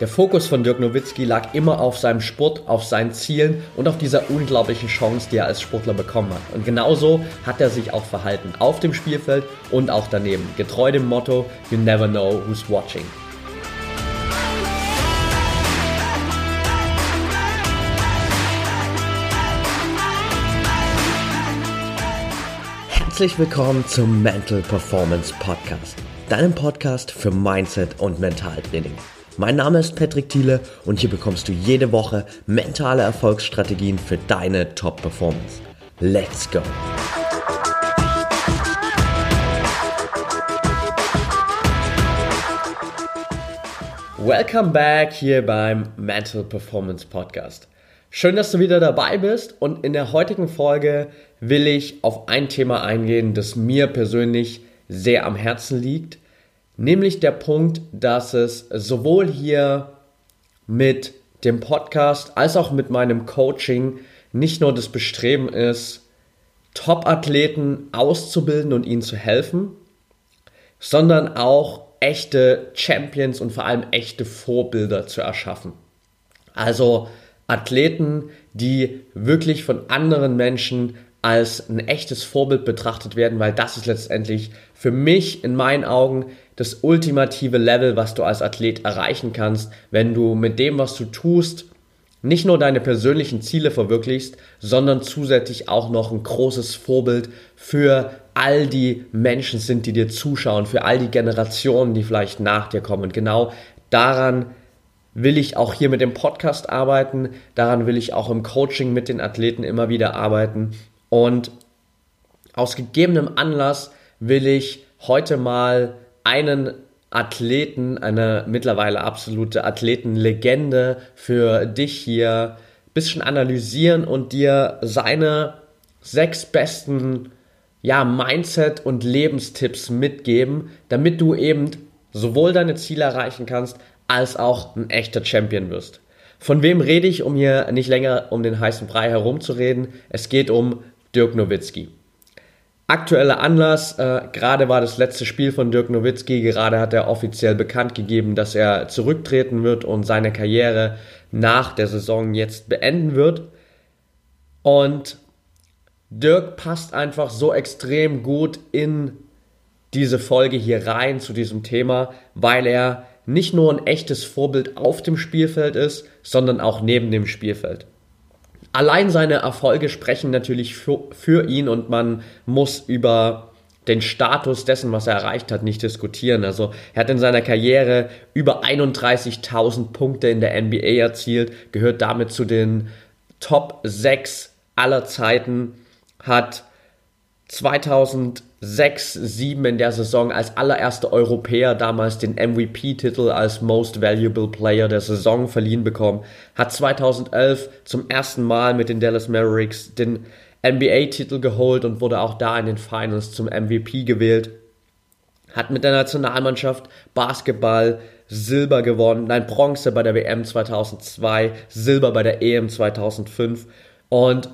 Der Fokus von Dirk Nowitzki lag immer auf seinem Sport, auf seinen Zielen und auf dieser unglaublichen Chance, die er als Sportler bekommen hat. Und genauso hat er sich auch verhalten, auf dem Spielfeld und auch daneben, getreu dem Motto You never know who's watching. Herzlich willkommen zum Mental Performance Podcast, deinem Podcast für Mindset und Mentaltraining. Mein Name ist Patrick Thiele und hier bekommst du jede Woche mentale Erfolgsstrategien für deine Top-Performance. Let's go! Welcome back hier beim Mental Performance Podcast. Schön, dass du wieder dabei bist und in der heutigen Folge will ich auf ein Thema eingehen, das mir persönlich sehr am Herzen liegt, Nämlich der Punkt, dass es sowohl hier mit dem Podcast als auch mit meinem Coaching nicht nur das Bestreben ist, Top-Athleten auszubilden und ihnen zu helfen, sondern auch echte Champions und vor allem echte Vorbilder zu erschaffen. Also Athleten, die wirklich von anderen Menschen als ein echtes Vorbild betrachtet werden, weil das ist letztendlich für mich in meinen Augen das ultimative Level, was du als Athlet erreichen kannst, wenn du mit dem, was du tust, nicht nur deine persönlichen Ziele verwirklichst, sondern zusätzlich auch noch ein großes Vorbild für all die Menschen sind, die dir zuschauen, für all die Generationen, die vielleicht nach dir kommen. Und genau daran will ich auch hier mit dem Podcast arbeiten, daran will ich auch im Coaching mit den Athleten immer wieder arbeiten. Und aus gegebenem Anlass will ich heute mal einen Athleten, eine mittlerweile absolute Athletenlegende für dich hier ein bisschen analysieren und dir seine sechs besten ja, Mindset- und Lebenstipps mitgeben, damit du eben sowohl deine Ziele erreichen kannst, als auch ein echter Champion wirst. Von wem rede ich, um hier nicht länger um den heißen Brei herumzureden? Es geht um Dirk Nowitzki. Aktueller Anlass, äh, gerade war das letzte Spiel von Dirk Nowitzki, gerade hat er offiziell bekannt gegeben, dass er zurücktreten wird und seine Karriere nach der Saison jetzt beenden wird. Und Dirk passt einfach so extrem gut in diese Folge hier rein zu diesem Thema, weil er nicht nur ein echtes Vorbild auf dem Spielfeld ist, sondern auch neben dem Spielfeld. Allein seine Erfolge sprechen natürlich für, für ihn und man muss über den Status dessen, was er erreicht hat, nicht diskutieren. Also er hat in seiner Karriere über 31.000 Punkte in der NBA erzielt, gehört damit zu den Top 6 aller Zeiten, hat 2006, 7 in der Saison als allererster Europäer damals den MVP-Titel als Most Valuable Player der Saison verliehen bekommen, hat 2011 zum ersten Mal mit den Dallas Mavericks den NBA-Titel geholt und wurde auch da in den Finals zum MVP gewählt, hat mit der Nationalmannschaft Basketball Silber gewonnen, nein, Bronze bei der WM 2002, Silber bei der EM 2005 und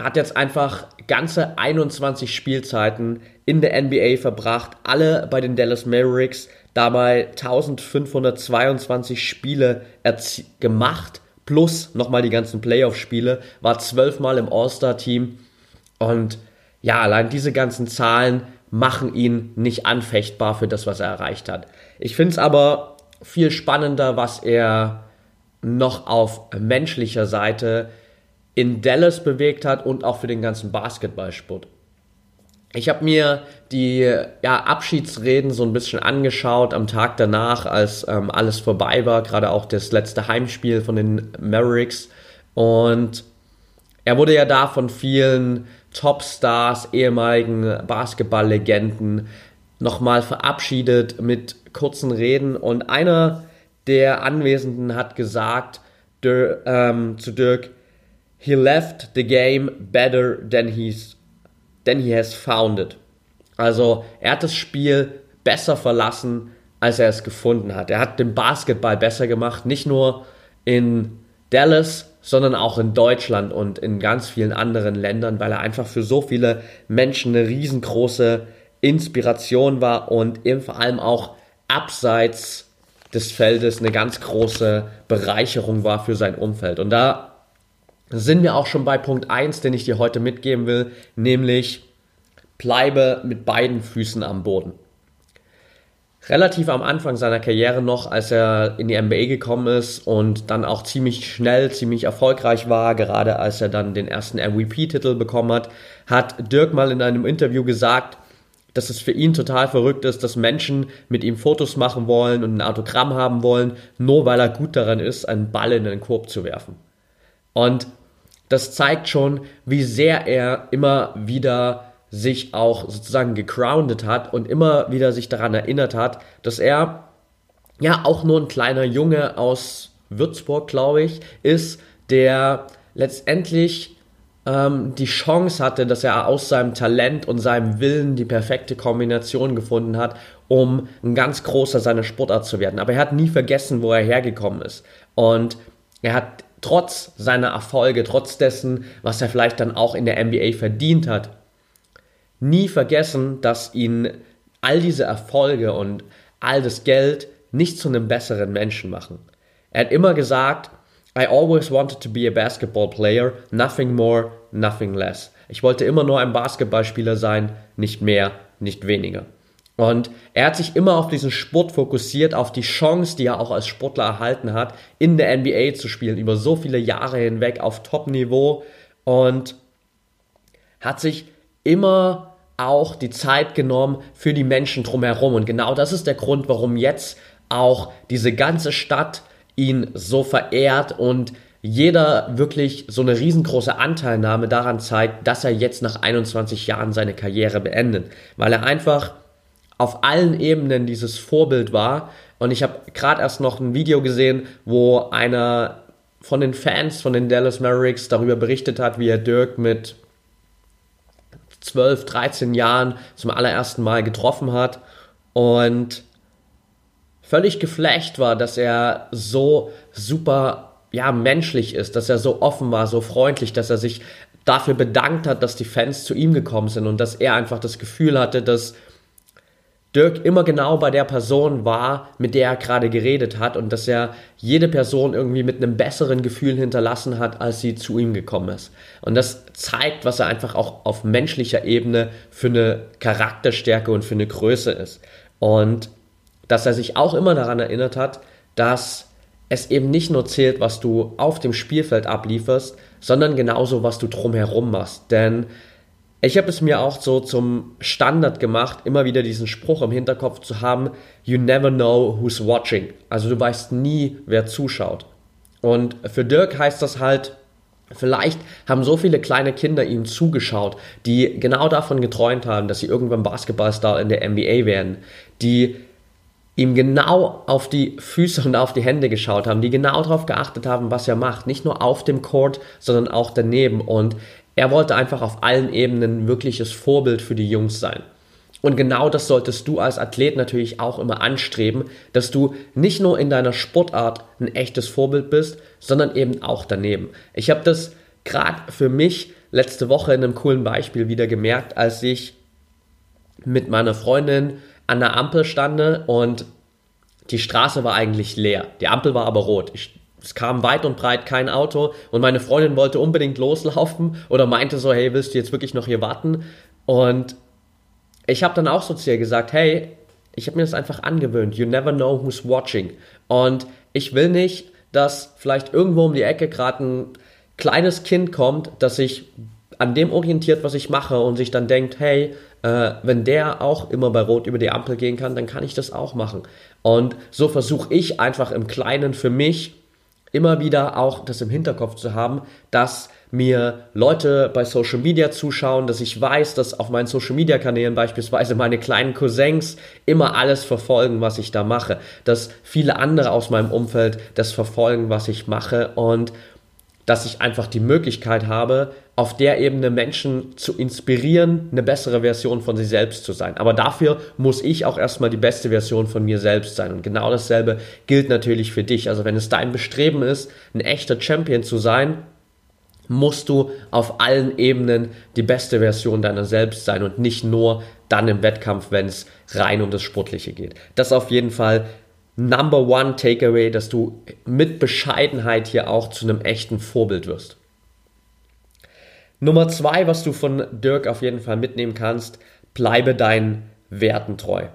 hat jetzt einfach ganze 21 Spielzeiten in der NBA verbracht, alle bei den Dallas Mavericks, dabei 1522 Spiele gemacht, plus nochmal die ganzen Playoff-Spiele, war zwölfmal im All-Star-Team und ja, allein diese ganzen Zahlen machen ihn nicht anfechtbar für das, was er erreicht hat. Ich finde es aber viel spannender, was er noch auf menschlicher Seite in Dallas bewegt hat und auch für den ganzen Basketballsport. Ich habe mir die ja, Abschiedsreden so ein bisschen angeschaut am Tag danach, als ähm, alles vorbei war, gerade auch das letzte Heimspiel von den Mavericks. Und er wurde ja da von vielen Topstars, ehemaligen Basketballlegenden nochmal verabschiedet mit kurzen Reden. Und einer der Anwesenden hat gesagt Dir, ähm, zu Dirk, He left the game better than he's than he has found it. Also er hat das Spiel besser verlassen, als er es gefunden hat. Er hat den Basketball besser gemacht, nicht nur in Dallas, sondern auch in Deutschland und in ganz vielen anderen Ländern, weil er einfach für so viele Menschen eine riesengroße Inspiration war und eben vor allem auch abseits des Feldes eine ganz große Bereicherung war für sein Umfeld. Und da sind wir auch schon bei Punkt 1, den ich dir heute mitgeben will, nämlich bleibe mit beiden Füßen am Boden. Relativ am Anfang seiner Karriere noch, als er in die NBA gekommen ist und dann auch ziemlich schnell, ziemlich erfolgreich war, gerade als er dann den ersten MVP-Titel bekommen hat, hat Dirk mal in einem Interview gesagt, dass es für ihn total verrückt ist, dass Menschen mit ihm Fotos machen wollen und ein Autogramm haben wollen, nur weil er gut daran ist, einen Ball in den Korb zu werfen. Und das zeigt schon, wie sehr er immer wieder sich auch sozusagen gegroundet hat und immer wieder sich daran erinnert hat, dass er ja auch nur ein kleiner Junge aus Würzburg, glaube ich, ist, der letztendlich ähm, die Chance hatte, dass er aus seinem Talent und seinem Willen die perfekte Kombination gefunden hat, um ein ganz großer seiner Sportart zu werden. Aber er hat nie vergessen, wo er hergekommen ist. Und er hat trotz seiner Erfolge, trotz dessen, was er vielleicht dann auch in der NBA verdient hat, nie vergessen, dass ihn all diese Erfolge und all das Geld nicht zu einem besseren Menschen machen. Er hat immer gesagt, I always wanted to be a basketball player, nothing more, nothing less. Ich wollte immer nur ein Basketballspieler sein, nicht mehr, nicht weniger. Und er hat sich immer auf diesen Sport fokussiert, auf die Chance, die er auch als Sportler erhalten hat, in der NBA zu spielen, über so viele Jahre hinweg auf Top-Niveau und hat sich immer auch die Zeit genommen für die Menschen drumherum. Und genau das ist der Grund, warum jetzt auch diese ganze Stadt ihn so verehrt und jeder wirklich so eine riesengroße Anteilnahme daran zeigt, dass er jetzt nach 21 Jahren seine Karriere beendet, weil er einfach auf allen Ebenen dieses Vorbild war. Und ich habe gerade erst noch ein Video gesehen, wo einer von den Fans von den Dallas Mavericks darüber berichtet hat, wie er Dirk mit 12, 13 Jahren zum allerersten Mal getroffen hat und völlig geflecht war, dass er so super ja, menschlich ist, dass er so offen war, so freundlich, dass er sich dafür bedankt hat, dass die Fans zu ihm gekommen sind und dass er einfach das Gefühl hatte, dass Dirk immer genau bei der Person war, mit der er gerade geredet hat und dass er jede Person irgendwie mit einem besseren Gefühl hinterlassen hat, als sie zu ihm gekommen ist. Und das zeigt, was er einfach auch auf menschlicher Ebene für eine Charakterstärke und für eine Größe ist. Und dass er sich auch immer daran erinnert hat, dass es eben nicht nur zählt, was du auf dem Spielfeld ablieferst, sondern genauso, was du drumherum machst. Denn ich habe es mir auch so zum Standard gemacht, immer wieder diesen Spruch im Hinterkopf zu haben, you never know who's watching. Also du weißt nie, wer zuschaut. Und für Dirk heißt das halt, vielleicht haben so viele kleine Kinder ihm zugeschaut, die genau davon geträumt haben, dass sie irgendwann Basketballstar in der NBA werden, die ihm genau auf die Füße und auf die Hände geschaut haben, die genau darauf geachtet haben, was er macht. Nicht nur auf dem Court, sondern auch daneben. Und er wollte einfach auf allen Ebenen ein wirkliches Vorbild für die Jungs sein. Und genau das solltest du als Athlet natürlich auch immer anstreben, dass du nicht nur in deiner Sportart ein echtes Vorbild bist, sondern eben auch daneben. Ich habe das gerade für mich letzte Woche in einem coolen Beispiel wieder gemerkt, als ich mit meiner Freundin an der Ampel stande und die Straße war eigentlich leer. Die Ampel war aber rot. Ich es kam weit und breit kein Auto und meine Freundin wollte unbedingt loslaufen oder meinte so, hey, willst du jetzt wirklich noch hier warten? Und ich habe dann auch so zu ihr gesagt, hey, ich habe mir das einfach angewöhnt. You never know who's watching. Und ich will nicht, dass vielleicht irgendwo um die Ecke gerade ein kleines Kind kommt, das sich an dem orientiert, was ich mache und sich dann denkt, hey, äh, wenn der auch immer bei Rot über die Ampel gehen kann, dann kann ich das auch machen. Und so versuche ich einfach im Kleinen für mich immer wieder auch das im Hinterkopf zu haben, dass mir Leute bei Social Media zuschauen, dass ich weiß, dass auf meinen Social Media Kanälen beispielsweise meine kleinen Cousins immer alles verfolgen, was ich da mache, dass viele andere aus meinem Umfeld das verfolgen, was ich mache und dass ich einfach die Möglichkeit habe, auf der Ebene Menschen zu inspirieren, eine bessere Version von sich selbst zu sein. Aber dafür muss ich auch erstmal die beste Version von mir selbst sein. Und genau dasselbe gilt natürlich für dich. Also wenn es dein Bestreben ist, ein echter Champion zu sein, musst du auf allen Ebenen die beste Version deiner selbst sein und nicht nur dann im Wettkampf, wenn es rein um das Sportliche geht. Das auf jeden Fall Number One Takeaway, dass du mit Bescheidenheit hier auch zu einem echten Vorbild wirst. Nummer zwei, was du von Dirk auf jeden Fall mitnehmen kannst, bleibe deinen Werten treu.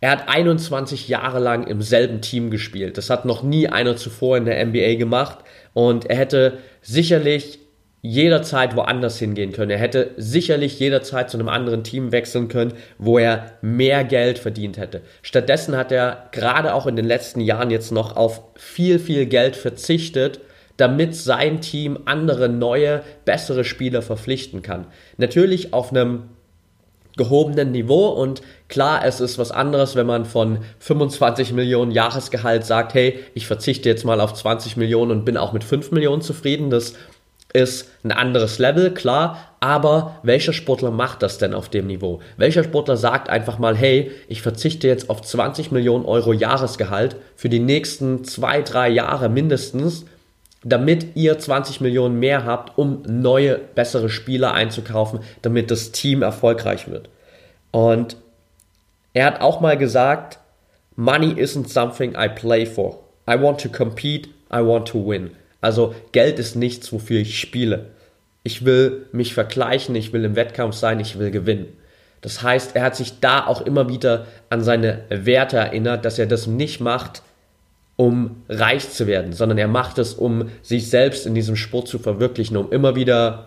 Er hat 21 Jahre lang im selben Team gespielt. Das hat noch nie einer zuvor in der NBA gemacht. Und er hätte sicherlich jederzeit woanders hingehen können. Er hätte sicherlich jederzeit zu einem anderen Team wechseln können, wo er mehr Geld verdient hätte. Stattdessen hat er gerade auch in den letzten Jahren jetzt noch auf viel, viel Geld verzichtet, damit sein Team andere neue, bessere Spieler verpflichten kann. Natürlich auf einem gehobenen Niveau und klar, es ist was anderes, wenn man von 25 Millionen Jahresgehalt sagt, hey, ich verzichte jetzt mal auf 20 Millionen und bin auch mit 5 Millionen zufrieden. Das ist ein anderes Level, klar, aber welcher Sportler macht das denn auf dem Niveau? Welcher Sportler sagt einfach mal, hey, ich verzichte jetzt auf 20 Millionen Euro Jahresgehalt für die nächsten zwei, drei Jahre mindestens damit ihr 20 Millionen mehr habt, um neue, bessere Spieler einzukaufen, damit das Team erfolgreich wird. Und er hat auch mal gesagt, Money isn't something I play for. I want to compete, I want to win. Also Geld ist nichts, wofür ich spiele. Ich will mich vergleichen, ich will im Wettkampf sein, ich will gewinnen. Das heißt, er hat sich da auch immer wieder an seine Werte erinnert, dass er das nicht macht, um reich zu werden, sondern er macht es, um sich selbst in diesem Sport zu verwirklichen, um immer wieder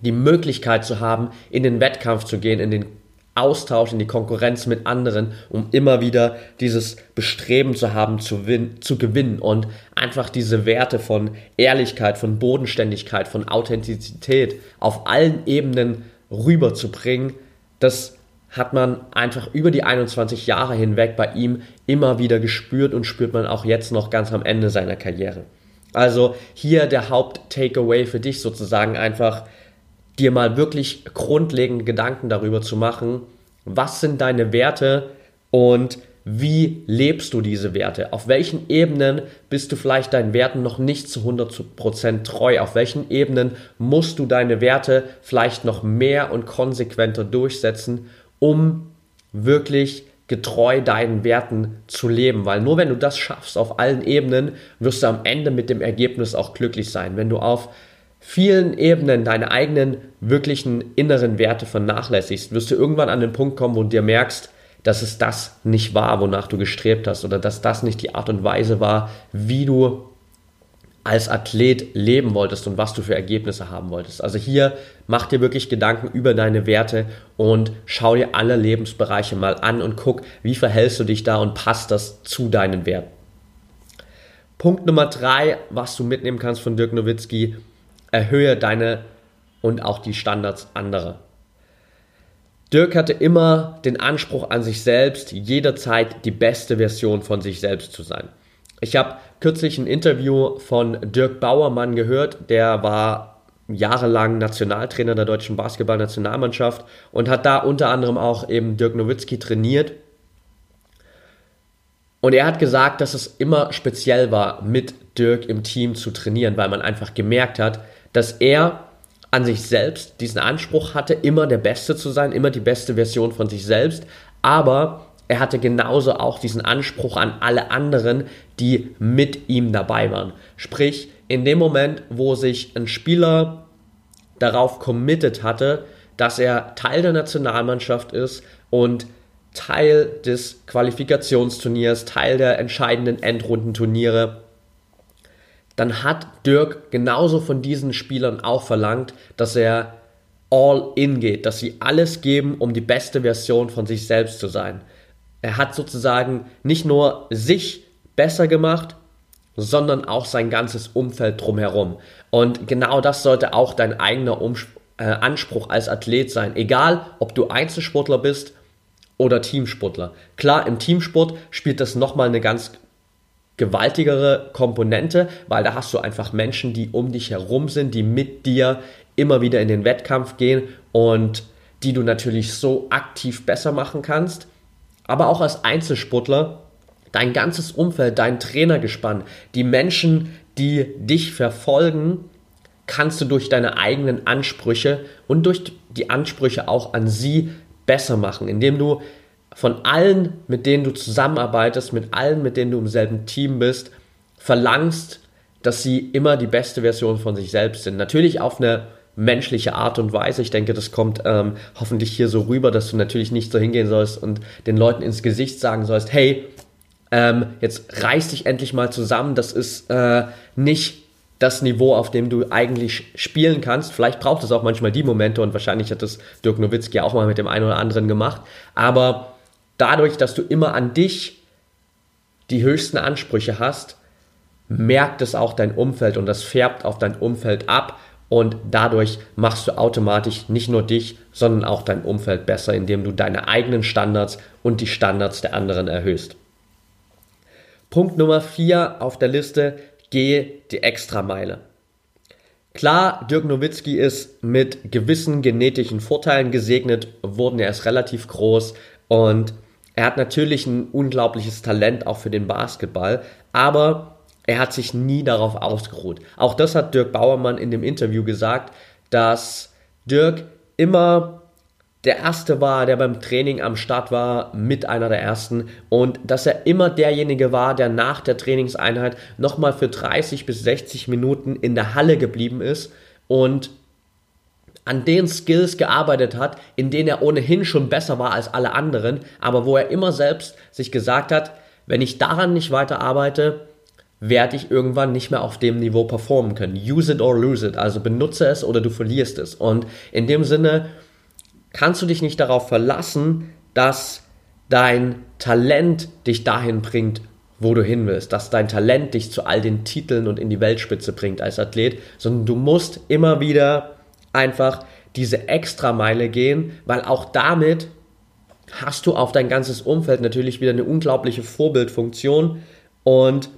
die Möglichkeit zu haben, in den Wettkampf zu gehen, in den Austausch, in die Konkurrenz mit anderen, um immer wieder dieses Bestreben zu haben, zu, zu gewinnen und einfach diese Werte von Ehrlichkeit, von Bodenständigkeit, von Authentizität auf allen Ebenen rüberzubringen, das hat man einfach über die 21 Jahre hinweg bei ihm immer wieder gespürt und spürt man auch jetzt noch ganz am Ende seiner Karriere. Also hier der Haupt-Takeaway für dich sozusagen einfach, dir mal wirklich grundlegende Gedanken darüber zu machen, was sind deine Werte und wie lebst du diese Werte? Auf welchen Ebenen bist du vielleicht deinen Werten noch nicht zu 100% treu? Auf welchen Ebenen musst du deine Werte vielleicht noch mehr und konsequenter durchsetzen, um wirklich getreu deinen Werten zu leben, weil nur wenn du das schaffst auf allen Ebenen, wirst du am Ende mit dem Ergebnis auch glücklich sein. Wenn du auf vielen Ebenen deine eigenen wirklichen inneren Werte vernachlässigst, wirst du irgendwann an den Punkt kommen, wo du dir merkst, dass es das nicht war, wonach du gestrebt hast oder dass das nicht die Art und Weise war, wie du als Athlet leben wolltest und was du für Ergebnisse haben wolltest. Also hier mach dir wirklich Gedanken über deine Werte und schau dir alle Lebensbereiche mal an und guck, wie verhältst du dich da und passt das zu deinen Werten. Punkt Nummer drei, was du mitnehmen kannst von Dirk Nowitzki, erhöhe deine und auch die Standards anderer. Dirk hatte immer den Anspruch an sich selbst, jederzeit die beste Version von sich selbst zu sein. Ich habe kürzlich ein Interview von Dirk Bauermann gehört, der war jahrelang Nationaltrainer der deutschen Basketballnationalmannschaft und hat da unter anderem auch eben Dirk Nowitzki trainiert. Und er hat gesagt, dass es immer speziell war, mit Dirk im Team zu trainieren, weil man einfach gemerkt hat, dass er an sich selbst diesen Anspruch hatte, immer der Beste zu sein, immer die beste Version von sich selbst, aber er hatte genauso auch diesen Anspruch an alle anderen, die mit ihm dabei waren. Sprich, in dem Moment, wo sich ein Spieler darauf committed hatte, dass er Teil der Nationalmannschaft ist und Teil des Qualifikationsturniers, Teil der entscheidenden Endrundenturniere, dann hat Dirk genauso von diesen Spielern auch verlangt, dass er all in geht, dass sie alles geben, um die beste Version von sich selbst zu sein. Er hat sozusagen nicht nur sich besser gemacht, sondern auch sein ganzes Umfeld drumherum. Und genau das sollte auch dein eigener Umspruch, äh, Anspruch als Athlet sein. Egal, ob du Einzelsportler bist oder Teamsportler. Klar, im Teamsport spielt das nochmal eine ganz gewaltigere Komponente, weil da hast du einfach Menschen, die um dich herum sind, die mit dir immer wieder in den Wettkampf gehen und die du natürlich so aktiv besser machen kannst aber auch als Einzelsportler, dein ganzes Umfeld, dein Trainergespann, die Menschen, die dich verfolgen, kannst du durch deine eigenen Ansprüche und durch die Ansprüche auch an sie besser machen, indem du von allen, mit denen du zusammenarbeitest, mit allen, mit denen du im selben Team bist, verlangst, dass sie immer die beste Version von sich selbst sind. Natürlich auf eine menschliche Art und Weise. Ich denke, das kommt ähm, hoffentlich hier so rüber, dass du natürlich nicht so hingehen sollst und den Leuten ins Gesicht sagen sollst, hey, ähm, jetzt reiß dich endlich mal zusammen, das ist äh, nicht das Niveau, auf dem du eigentlich spielen kannst. Vielleicht braucht es auch manchmal die Momente und wahrscheinlich hat das Dirk Nowitzki auch mal mit dem einen oder anderen gemacht. Aber dadurch, dass du immer an dich die höchsten Ansprüche hast, merkt es auch dein Umfeld und das färbt auf dein Umfeld ab und dadurch machst du automatisch nicht nur dich, sondern auch dein Umfeld besser, indem du deine eigenen Standards und die Standards der anderen erhöhst. Punkt Nummer 4 auf der Liste, gehe die Extrameile. Klar, Dirk Nowitzki ist mit gewissen genetischen Vorteilen gesegnet worden, er ist relativ groß und er hat natürlich ein unglaubliches Talent auch für den Basketball, aber er hat sich nie darauf ausgeruht. Auch das hat Dirk Bauermann in dem Interview gesagt, dass Dirk immer der Erste war, der beim Training am Start war, mit einer der Ersten und dass er immer derjenige war, der nach der Trainingseinheit nochmal für 30 bis 60 Minuten in der Halle geblieben ist und an den Skills gearbeitet hat, in denen er ohnehin schon besser war als alle anderen, aber wo er immer selbst sich gesagt hat, wenn ich daran nicht weiter arbeite, werde ich irgendwann nicht mehr auf dem Niveau performen können. Use it or lose it. Also benutze es oder du verlierst es. Und in dem Sinne kannst du dich nicht darauf verlassen, dass dein Talent dich dahin bringt, wo du hin willst, dass dein Talent dich zu all den Titeln und in die Weltspitze bringt als Athlet, sondern du musst immer wieder einfach diese Extrameile gehen, weil auch damit hast du auf dein ganzes Umfeld natürlich wieder eine unglaubliche Vorbildfunktion und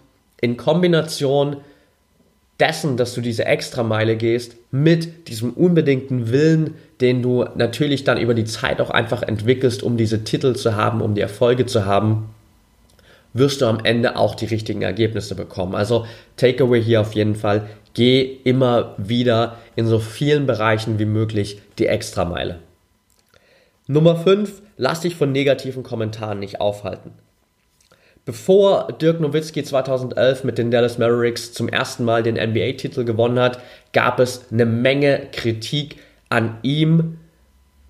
in Kombination dessen, dass du diese Extrameile gehst, mit diesem unbedingten Willen, den du natürlich dann über die Zeit auch einfach entwickelst, um diese Titel zu haben, um die Erfolge zu haben, wirst du am Ende auch die richtigen Ergebnisse bekommen. Also Takeaway hier auf jeden Fall, geh immer wieder in so vielen Bereichen wie möglich die Extrameile. Nummer 5, lass dich von negativen Kommentaren nicht aufhalten. Bevor Dirk Nowitzki 2011 mit den Dallas Mavericks zum ersten Mal den NBA-Titel gewonnen hat, gab es eine Menge Kritik an ihm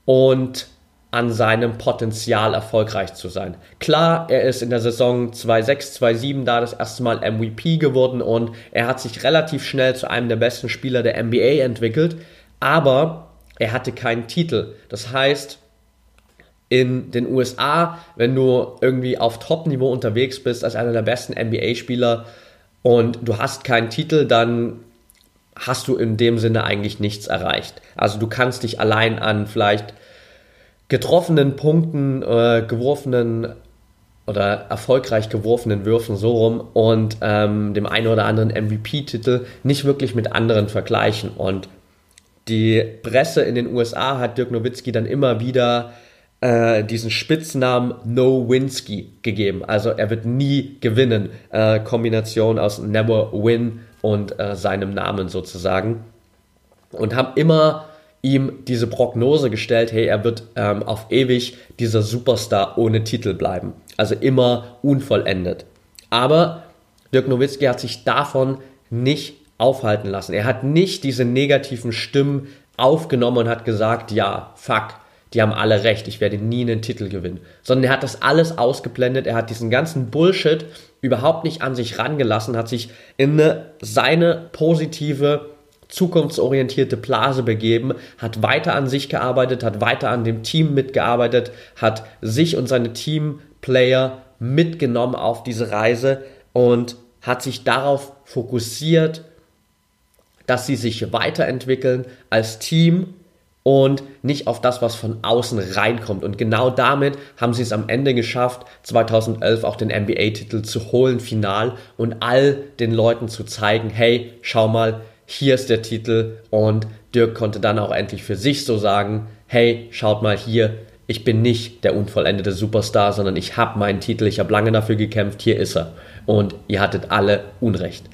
und an seinem Potenzial erfolgreich zu sein. Klar, er ist in der Saison 2-6, 2-7 da das erste Mal MVP geworden und er hat sich relativ schnell zu einem der besten Spieler der NBA entwickelt, aber er hatte keinen Titel. Das heißt, in den USA, wenn du irgendwie auf Top-Niveau unterwegs bist als einer der besten NBA-Spieler und du hast keinen Titel, dann hast du in dem Sinne eigentlich nichts erreicht. Also du kannst dich allein an vielleicht getroffenen Punkten, äh, geworfenen oder erfolgreich geworfenen Würfen so rum und ähm, dem einen oder anderen MVP-Titel nicht wirklich mit anderen vergleichen. Und die Presse in den USA hat Dirk Nowitzki dann immer wieder äh, diesen Spitznamen No Winsky gegeben. Also er wird nie gewinnen. Äh, Kombination aus Never Win und äh, seinem Namen sozusagen. Und haben immer ihm diese Prognose gestellt, hey, er wird ähm, auf ewig dieser Superstar ohne Titel bleiben. Also immer unvollendet. Aber Dirk Nowitzki hat sich davon nicht aufhalten lassen. Er hat nicht diese negativen Stimmen aufgenommen und hat gesagt, ja, fuck, die haben alle recht, ich werde nie einen Titel gewinnen. Sondern er hat das alles ausgeblendet, er hat diesen ganzen Bullshit überhaupt nicht an sich rangelassen, hat sich in eine, seine positive, zukunftsorientierte Blase begeben, hat weiter an sich gearbeitet, hat weiter an dem Team mitgearbeitet, hat sich und seine Teamplayer mitgenommen auf diese Reise und hat sich darauf fokussiert, dass sie sich weiterentwickeln als Team und nicht auf das, was von außen reinkommt. Und genau damit haben sie es am Ende geschafft, 2011 auch den NBA-Titel zu holen, final, und all den Leuten zu zeigen, hey, schau mal, hier ist der Titel. Und Dirk konnte dann auch endlich für sich so sagen, hey, schaut mal hier, ich bin nicht der unvollendete Superstar, sondern ich habe meinen Titel, ich habe lange dafür gekämpft, hier ist er. Und ihr hattet alle Unrecht.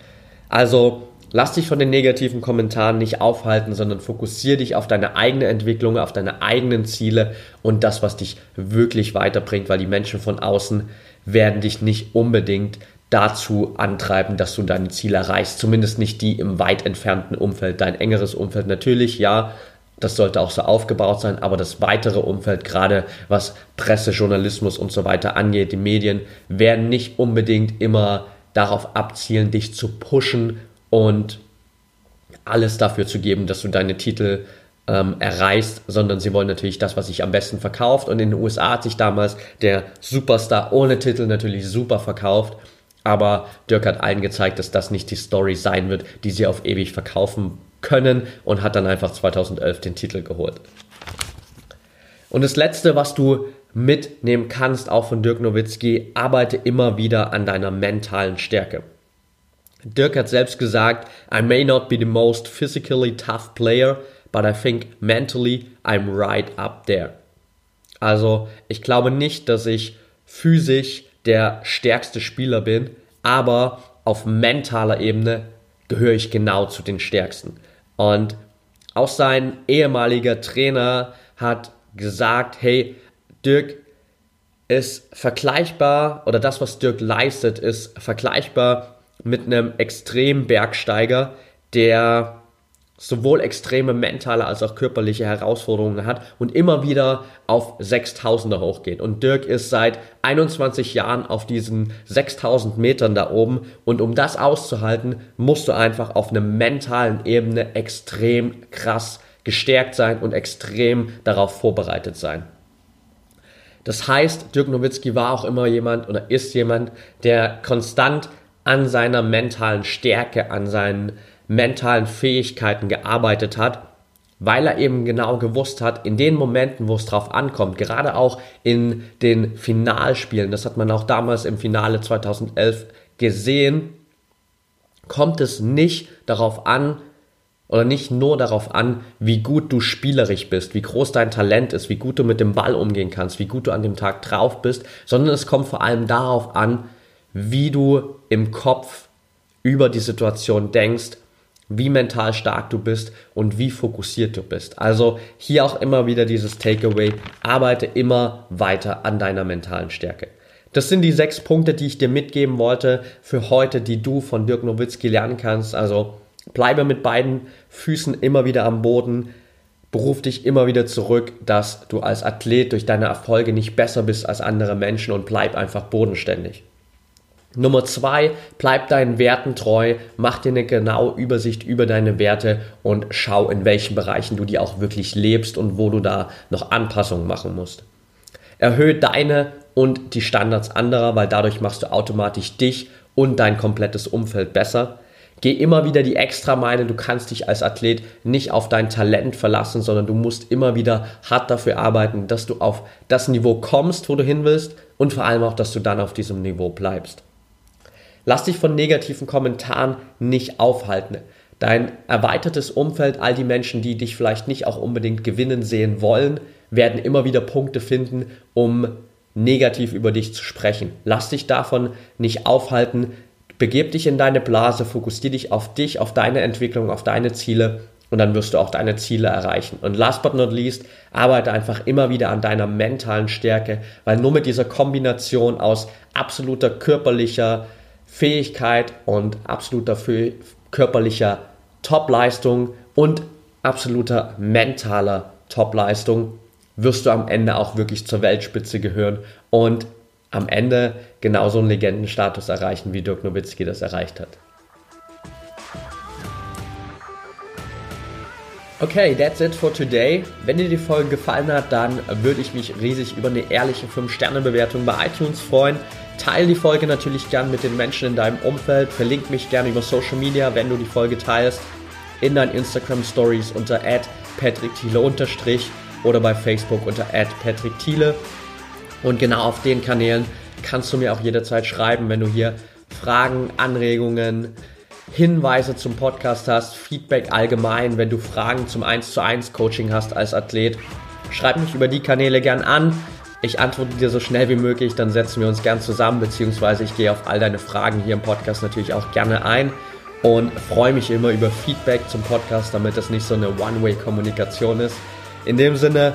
Also Lass dich von den negativen Kommentaren nicht aufhalten, sondern fokussiere dich auf deine eigene Entwicklung, auf deine eigenen Ziele und das, was dich wirklich weiterbringt, weil die Menschen von außen werden dich nicht unbedingt dazu antreiben, dass du deine Ziele erreichst. Zumindest nicht die im weit entfernten Umfeld, dein engeres Umfeld. Natürlich, ja, das sollte auch so aufgebaut sein, aber das weitere Umfeld, gerade was Presse, Journalismus und so weiter angeht, die Medien, werden nicht unbedingt immer darauf abzielen, dich zu pushen und alles dafür zu geben, dass du deine Titel ähm, erreichst, sondern sie wollen natürlich das, was sich am besten verkauft. Und in den USA hat sich damals der Superstar ohne Titel natürlich super verkauft. Aber Dirk hat allen gezeigt, dass das nicht die Story sein wird, die sie auf ewig verkaufen können und hat dann einfach 2011 den Titel geholt. Und das Letzte, was du mitnehmen kannst, auch von Dirk Nowitzki, arbeite immer wieder an deiner mentalen Stärke. Dirk hat selbst gesagt, I may not be the most physically tough player, but I think mentally I'm right up there. Also ich glaube nicht, dass ich physisch der stärkste Spieler bin, aber auf mentaler Ebene gehöre ich genau zu den stärksten. Und auch sein ehemaliger Trainer hat gesagt, hey, Dirk ist vergleichbar oder das, was Dirk leistet, ist vergleichbar mit einem Extrembergsteiger, der sowohl extreme mentale als auch körperliche Herausforderungen hat und immer wieder auf 6000er hochgeht. Und Dirk ist seit 21 Jahren auf diesen 6000 Metern da oben und um das auszuhalten, musst du einfach auf einer mentalen Ebene extrem krass gestärkt sein und extrem darauf vorbereitet sein. Das heißt, Dirk Nowitzki war auch immer jemand oder ist jemand, der konstant an seiner mentalen Stärke, an seinen mentalen Fähigkeiten gearbeitet hat, weil er eben genau gewusst hat, in den Momenten, wo es drauf ankommt, gerade auch in den Finalspielen, das hat man auch damals im Finale 2011 gesehen, kommt es nicht darauf an, oder nicht nur darauf an, wie gut du spielerisch bist, wie groß dein Talent ist, wie gut du mit dem Ball umgehen kannst, wie gut du an dem Tag drauf bist, sondern es kommt vor allem darauf an, wie du im Kopf über die Situation denkst wie mental stark du bist und wie fokussiert du bist. Also hier auch immer wieder dieses Takeaway, arbeite immer weiter an deiner mentalen Stärke. Das sind die sechs Punkte, die ich dir mitgeben wollte für heute, die du von Dirk Nowitzki lernen kannst. Also bleibe mit beiden Füßen immer wieder am Boden, beruf dich immer wieder zurück, dass du als Athlet durch deine Erfolge nicht besser bist als andere Menschen und bleib einfach bodenständig. Nummer zwei, bleib deinen Werten treu, mach dir eine genaue Übersicht über deine Werte und schau, in welchen Bereichen du die auch wirklich lebst und wo du da noch Anpassungen machen musst. Erhöhe deine und die Standards anderer, weil dadurch machst du automatisch dich und dein komplettes Umfeld besser. Geh immer wieder die Extrameile, du kannst dich als Athlet nicht auf dein Talent verlassen, sondern du musst immer wieder hart dafür arbeiten, dass du auf das Niveau kommst, wo du hin willst und vor allem auch, dass du dann auf diesem Niveau bleibst. Lass dich von negativen Kommentaren nicht aufhalten. Dein erweitertes Umfeld, all die Menschen, die dich vielleicht nicht auch unbedingt gewinnen sehen wollen, werden immer wieder Punkte finden, um negativ über dich zu sprechen. Lass dich davon nicht aufhalten. Begeb dich in deine Blase, fokussiere dich auf dich, auf deine Entwicklung, auf deine Ziele und dann wirst du auch deine Ziele erreichen. Und last but not least, arbeite einfach immer wieder an deiner mentalen Stärke, weil nur mit dieser Kombination aus absoluter körperlicher, Fähigkeit und absoluter körperlicher Topleistung und absoluter mentaler Topleistung wirst du am Ende auch wirklich zur Weltspitze gehören und am Ende genauso einen Legendenstatus erreichen, wie Dirk Nowitzki das erreicht hat. Okay, that's it for today. Wenn dir die Folge gefallen hat, dann würde ich mich riesig über eine ehrliche 5-Sterne-Bewertung bei iTunes freuen. Teile die Folge natürlich gern mit den Menschen in deinem Umfeld. Verlink mich gerne über Social Media, wenn du die Folge teilst, in deinen Instagram Stories unter @patrickthiele oder bei Facebook unter @patrickthiele. Und genau auf den Kanälen kannst du mir auch jederzeit schreiben, wenn du hier Fragen, Anregungen, Hinweise zum Podcast hast, Feedback allgemein, wenn du Fragen zum 1 zu 1 Coaching hast als Athlet. Schreib mich über die Kanäle gern an. Ich antworte dir so schnell wie möglich, dann setzen wir uns gern zusammen, beziehungsweise ich gehe auf all deine Fragen hier im Podcast natürlich auch gerne ein. und freue mich immer über Feedback zum Podcast, damit das nicht so eine One-Way-Kommunikation ist. In dem Sinne,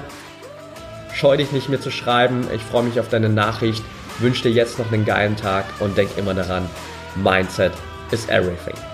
scheu dich nicht mehr zu schreiben. Ich freue mich auf deine Nachricht. Wünsche dir jetzt noch einen geilen Tag und denk immer daran, Mindset is everything.